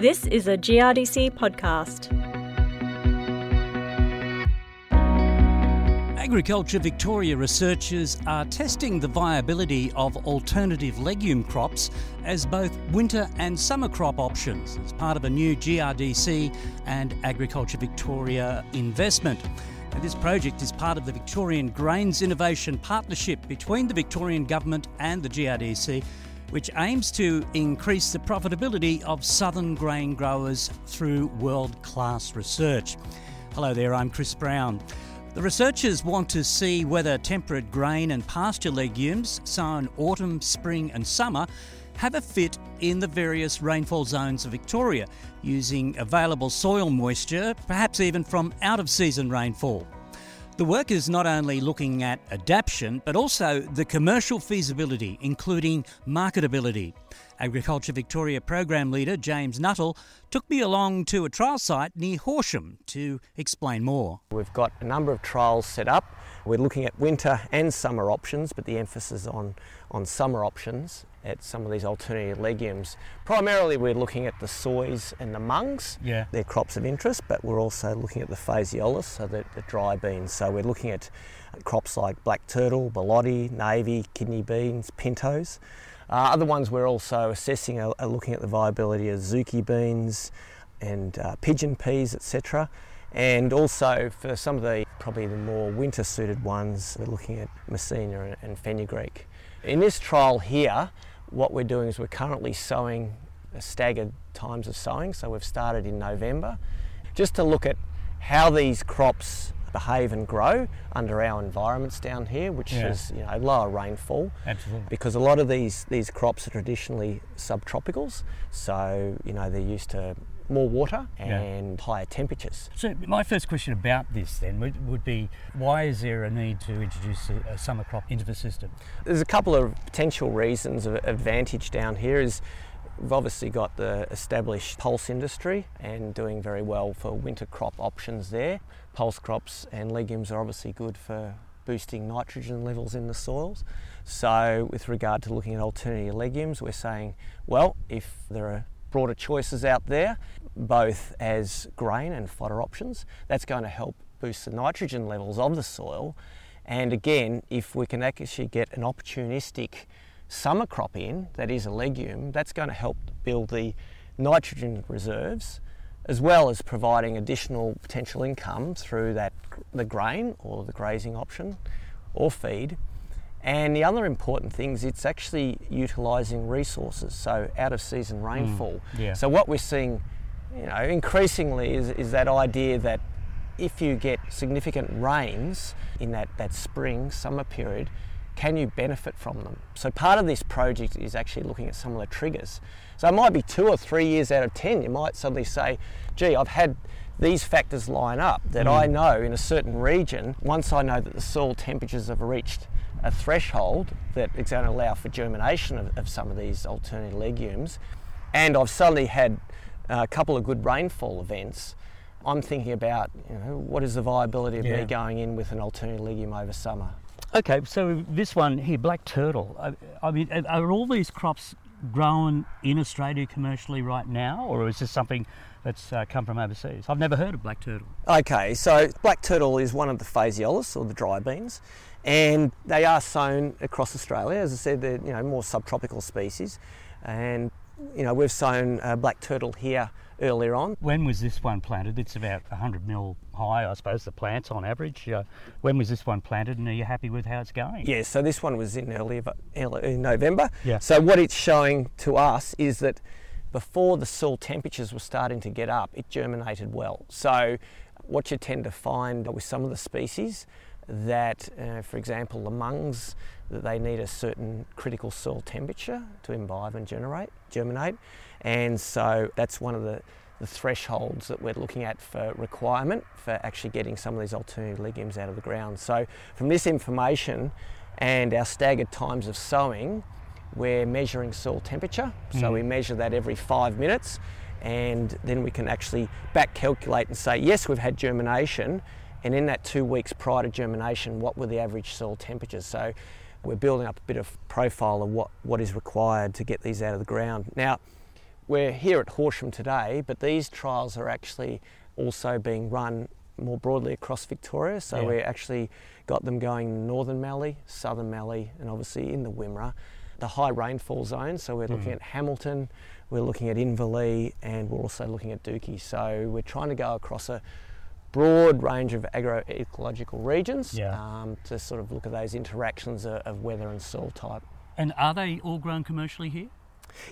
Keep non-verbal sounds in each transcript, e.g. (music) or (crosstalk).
This is a GRDC podcast. Agriculture Victoria researchers are testing the viability of alternative legume crops as both winter and summer crop options as part of a new GRDC and Agriculture Victoria investment. This project is part of the Victorian Grains Innovation Partnership between the Victorian Government and the GRDC, which aims to increase the profitability of southern grain growers through world class research. Hello there, I'm Chris Brown. The researchers want to see whether temperate grain and pasture legumes sown autumn, spring, and summer have a fit in the various rainfall zones of Victoria using available soil moisture, perhaps even from out of season rainfall. The work is not only looking at adaptation, but also the commercial feasibility, including marketability. Agriculture Victoria Program Leader James Nuttall took me along to a trial site near Horsham to explain more. We've got a number of trials set up. We're looking at winter and summer options, but the emphasis on, on summer options at some of these alternative legumes. Primarily, we're looking at the soys and the mungs. Yeah. They're crops of interest, but we're also looking at the phaseolus, so the, the dry beans. So we're looking at crops like black turtle, borlotti, navy, kidney beans, pintos. Uh, other ones we're also assessing are, are, looking at the viability of adzuki beans and uh, pigeon peas, etc. And also for some of the probably the more winter suited ones, we're looking at Messina and, and fenugreek. In this trial here, what we're doing is we're currently sowing staggered times of sowing. So we've started in November just to look at how these crops behave and grow under our environments down here, which Yeah. is you know lower rainfall. Absolutely. Because a lot of these these crops are traditionally subtropicals, so you know they're used to more water Yeah. and higher temperatures. So, my first question about this then would, would be why is there a need to introduce a, a summer crop into the system? There's a couple of potential reasons of advantage down here is we've obviously got the established pulse industry and doing very well for winter crop options there. Pulse crops and legumes are obviously good for boosting nitrogen levels in the soils. So with regard to looking at alternative legumes, we're saying, well, if there are broader choices out there, both as grain and fodder options, that's going to help boost the nitrogen levels of the soil. And again, if we can actually get an opportunistic summer crop in that is a legume, that's going to help build the nitrogen reserves as well as providing additional potential income through that the grain or the grazing option or feed. And the other important thing is it's actually utilising resources, so out of season mm, rainfall. yeah. So what we're seeing, you know, increasingly is, is that idea that if you get significant rains in that, that spring, summer period, can you benefit from them? So part of this project is actually looking at some of the triggers. So it might be two or three years out of 10, you might suddenly say, gee, I've had these factors line up that mm. I know in a certain region, once I know that the soil temperatures have reached a threshold that is going to allow for germination of, of some of these alternative legumes, and I've suddenly had a couple of good rainfall events, I'm thinking about you know, what is the viability of Yeah. me going in with an alternative legume over summer. Okay, so this one here, black turtle. I, I mean, are- all these crops grown in Australia commercially right now, or is this something that's uh, come from overseas? I've never heard of black turtle. Okay, so black turtle is one of the phaseolus or the dry beans, and they are sown across Australia. As I said, they're you know more subtropical species, and you know we've sown uh, black turtle here earlier on. When was this one planted? It's about 100 mil high, I suppose, the plants on average. Uh, when was this one planted, and are you happy with how it's going? Yeah, so this one was in early, early in November. Yeah. So what it's showing to us is that before the soil temperatures were starting to get up, it germinated well. So what you tend to find with some of the species that, uh, for example, the mungs, that they need a certain critical soil temperature to imbibe and generate, germinate, and so that's one of the the thresholds that we're looking at for requirement for actually getting some of these alternative legumes out of the ground. So from this information and our staggered times of sowing, we're measuring soil temperature. So we measure that every five minutes and then we can actually back calculate and say, yes, we've had germination. And in that two weeks prior to germination, what were the average soil temperatures? So we're building up a bit of profile of what, what is required to get these out of the ground. Now, we're here at Horsham today, but these trials are actually also being run more broadly across Victoria. So Yeah. we actually got them going in Northern Mallee, Southern Mallee, and obviously in the Wimmera. The high rainfall zone, so we're looking Mhm. at Hamilton, we're looking at Inverleigh, and we're also looking at Dookie. So we're trying to go across a broad range of agroecological regions Yeah. um, to sort of look at those interactions of, of weather and soil type. And are they all grown commercially here?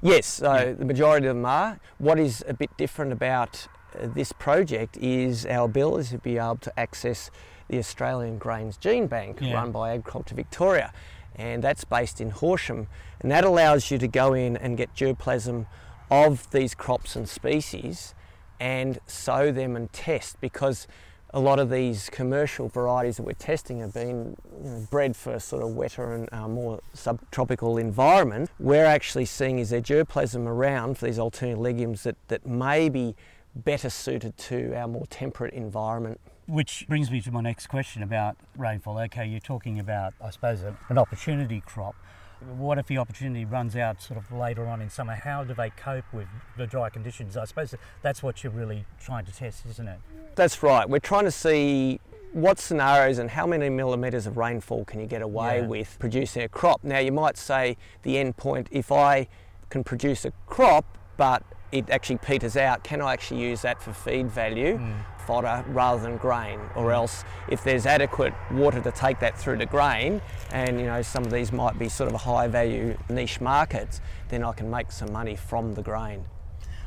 Yes, so Yeah. the majority of them are. What is a bit different about uh, this project is our ability to be able to access the Australian Grains Gene Bank Yeah. run by Agriculture Victoria. And that's based in Horsham. And that allows you to go in and get germplasm of these crops and species and sow them and test because a lot of these commercial varieties that we're testing have been you know, bred for sort of wetter and uh, more subtropical environment. We're actually seeing is there germplasm around for these alternative legumes that, that may be better suited to our more temperate environment. Which brings me to my next question about rainfall. Okay, you're talking about, I suppose, an opportunity crop. What if the opportunity runs out sort of later on in summer? How do they cope with the dry conditions? I suppose that's what you're really trying to test, isn't it? That's right. We're trying to see what scenarios and how many millimetres of rainfall can you get away Yeah. with producing a crop. Now, you might say the end point if I can produce a crop but it actually peters out, can I actually use that for feed value, fodder, rather than grain? Or else, if there's adequate water to take that through to grain, and you know some of these might be sort of a high value niche markets, then I can make some money from the grain.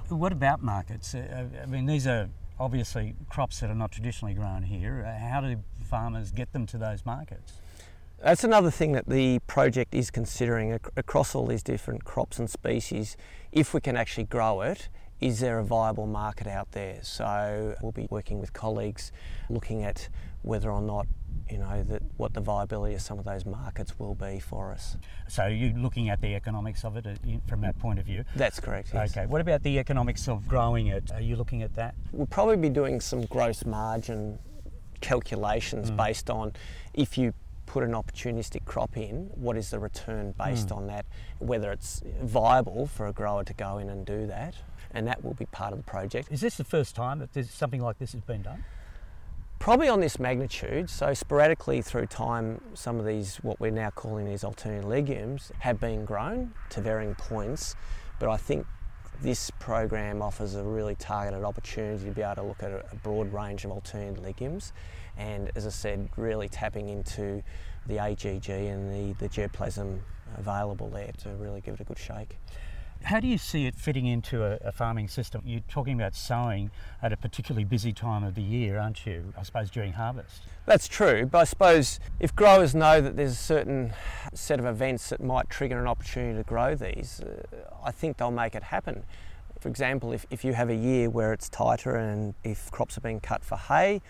What about markets? Uh, I mean, these are obviously crops that are not traditionally grown here. Uh, How do farmers get them to those markets? That's another thing that the project is considering ac- across all these different crops and species. If we can actually grow it, is there a viable market out there? So we'll be working with colleagues looking at whether or not you know that what the viability of some of those markets will be for us. So you're looking at the economics of it uh, from that point of view. That's correct. Yes. Okay. What about the economics of growing it? Are you looking at that? We'll probably be doing some gross margin calculations based on if you put an opportunistic crop in, what is the return hmm. based on that, whether it's viable for a grower to go in and do that, and that will be part of the project. Is this the first time that there's something like this has been done? Probably on this magnitude, so sporadically through time, some of these, what we're now calling these alternative legumes, have been grown to varying points, but I think this program offers a really targeted opportunity to be able to look at a, broad range of alternative legumes and, as I said, really tapping into the AGG and the, the germplasm available there to really give it a good shake. How do you see it fitting into a, a farming system? You're talking about sowing at a particularly busy time of the year, aren't you? I suppose during harvest. That's true, but I suppose if growers know that there's a certain set of events that might trigger an opportunity to grow these, uh, I think they'll make it happen. For example, if, if you have a year where it's tighter and if crops are being cut for hay,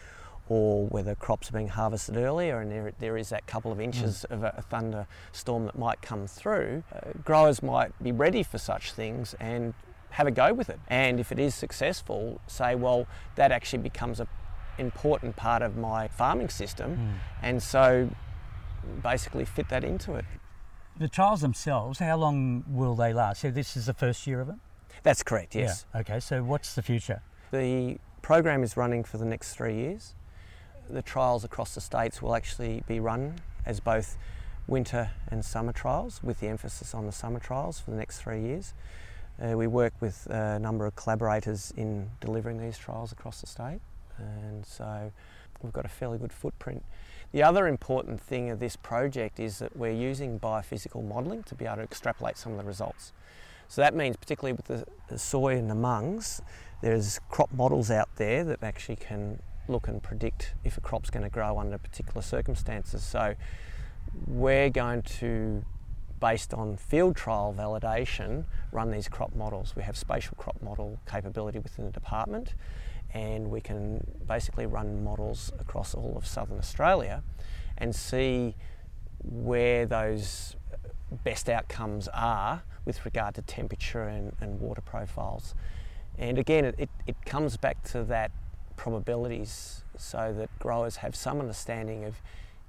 or whether crops are being harvested earlier and there, there is that couple of inches of a, a thunderstorm that might come through, uh, growers might be ready for such things and have a go with it. And if it is successful, say, well, that actually becomes an important part of my farming system, and so basically fit that into it. The trials themselves, how long will they last? So this is the first year of it? That's correct, yes. Yeah. Okay, so what's the future? The program is running for the next three years. The trials across the states will actually be run as both winter and summer trials, with the emphasis on the summer trials for the next three years. Uh, we work with a number of collaborators in delivering these trials across the state, and so we've got a fairly good footprint. The other important thing of this project is that we're using biophysical modelling to be able to extrapolate some of the results. So that means, particularly with the, soy and the mungs, there's crop models out there that actually can look and predict if a crop's going to grow under particular circumstances. So we're going to, based on field trial validation, run these crop models. We have spatial crop model capability within the department, and we can basically run models across all of southern Australia and see where those best outcomes are with regard to temperature and, and water profiles. And again, it, it, it comes back to that probabilities so that growers have some understanding of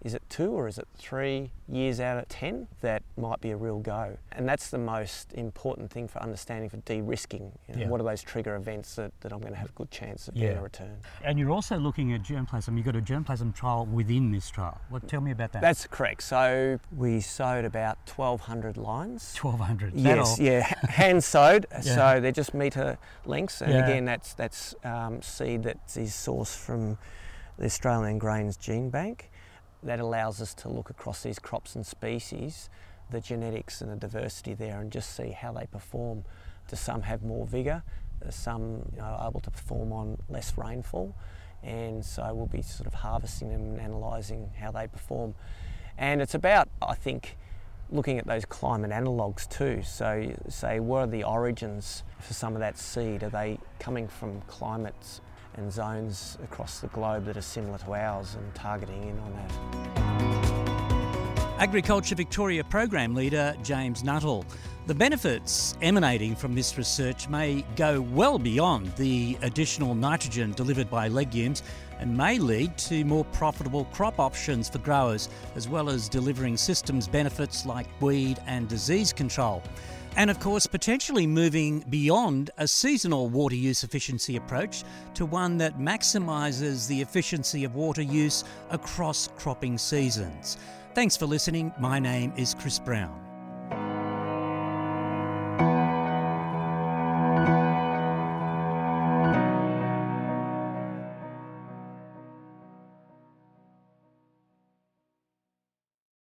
is it two or is it three years out of 10 that might be a real go? And that's the most important thing for understanding for de risking. You know, Yeah. What are those trigger events that, that I'm going to have a good chance of Yeah. getting a return? And you're also looking at germplasm. You've got a germplasm trial within this trial. What, tell me about that. That's correct. So we sowed about 1,200 lines. 1200. Yes, yeah, hand sowed. (laughs) Yeah. So they're just metre lengths, and again, that's that's um, seed that is sourced from the Australian Grains Gene Bank. That allows us to look across these crops and species, the genetics and the diversity there, and just see how they perform. Do some have more vigour? Some are able to perform on less rainfall, and so we'll be sort of harvesting them and analysing how they perform. And it's about, I think, looking at those climate analogues too. So, say, what are the origins for some of that seed? Are they coming from climates and zones across the globe that are similar to ours and targeting in on that? Agriculture Victoria Program Leader James Nuttall. The benefits emanating from this research may go well beyond the additional nitrogen delivered by legumes and may lead to more profitable crop options for growers, as well as delivering systems benefits like weed and disease control. And of course, potentially moving beyond a seasonal water use efficiency approach to one that maximises the efficiency of water use across cropping seasons. Thanks for listening. My name is Chris Brown.